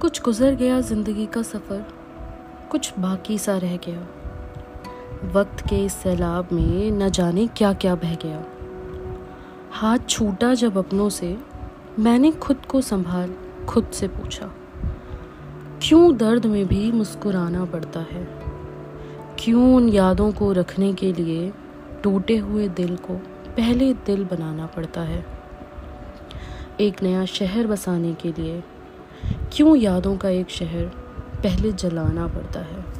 कुछ गुजर गया ज़िंदगी का सफ़र, कुछ बाकी सा रह गया। वक्त के इस सैलाब में न जाने क्या क्या बह गया। हाथ छूटा जब अपनों से, मैंने खुद को संभाल, खुद से पूछा, क्यों दर्द में भी मुस्कुराना पड़ता है? क्यों उन यादों को रखने के लिए टूटे हुए दिल को पहले दिल बनाना पड़ता है? एक नया शहर बसाने के लिए क्यों यादों का एक शहर पहले जलाना पड़ता है?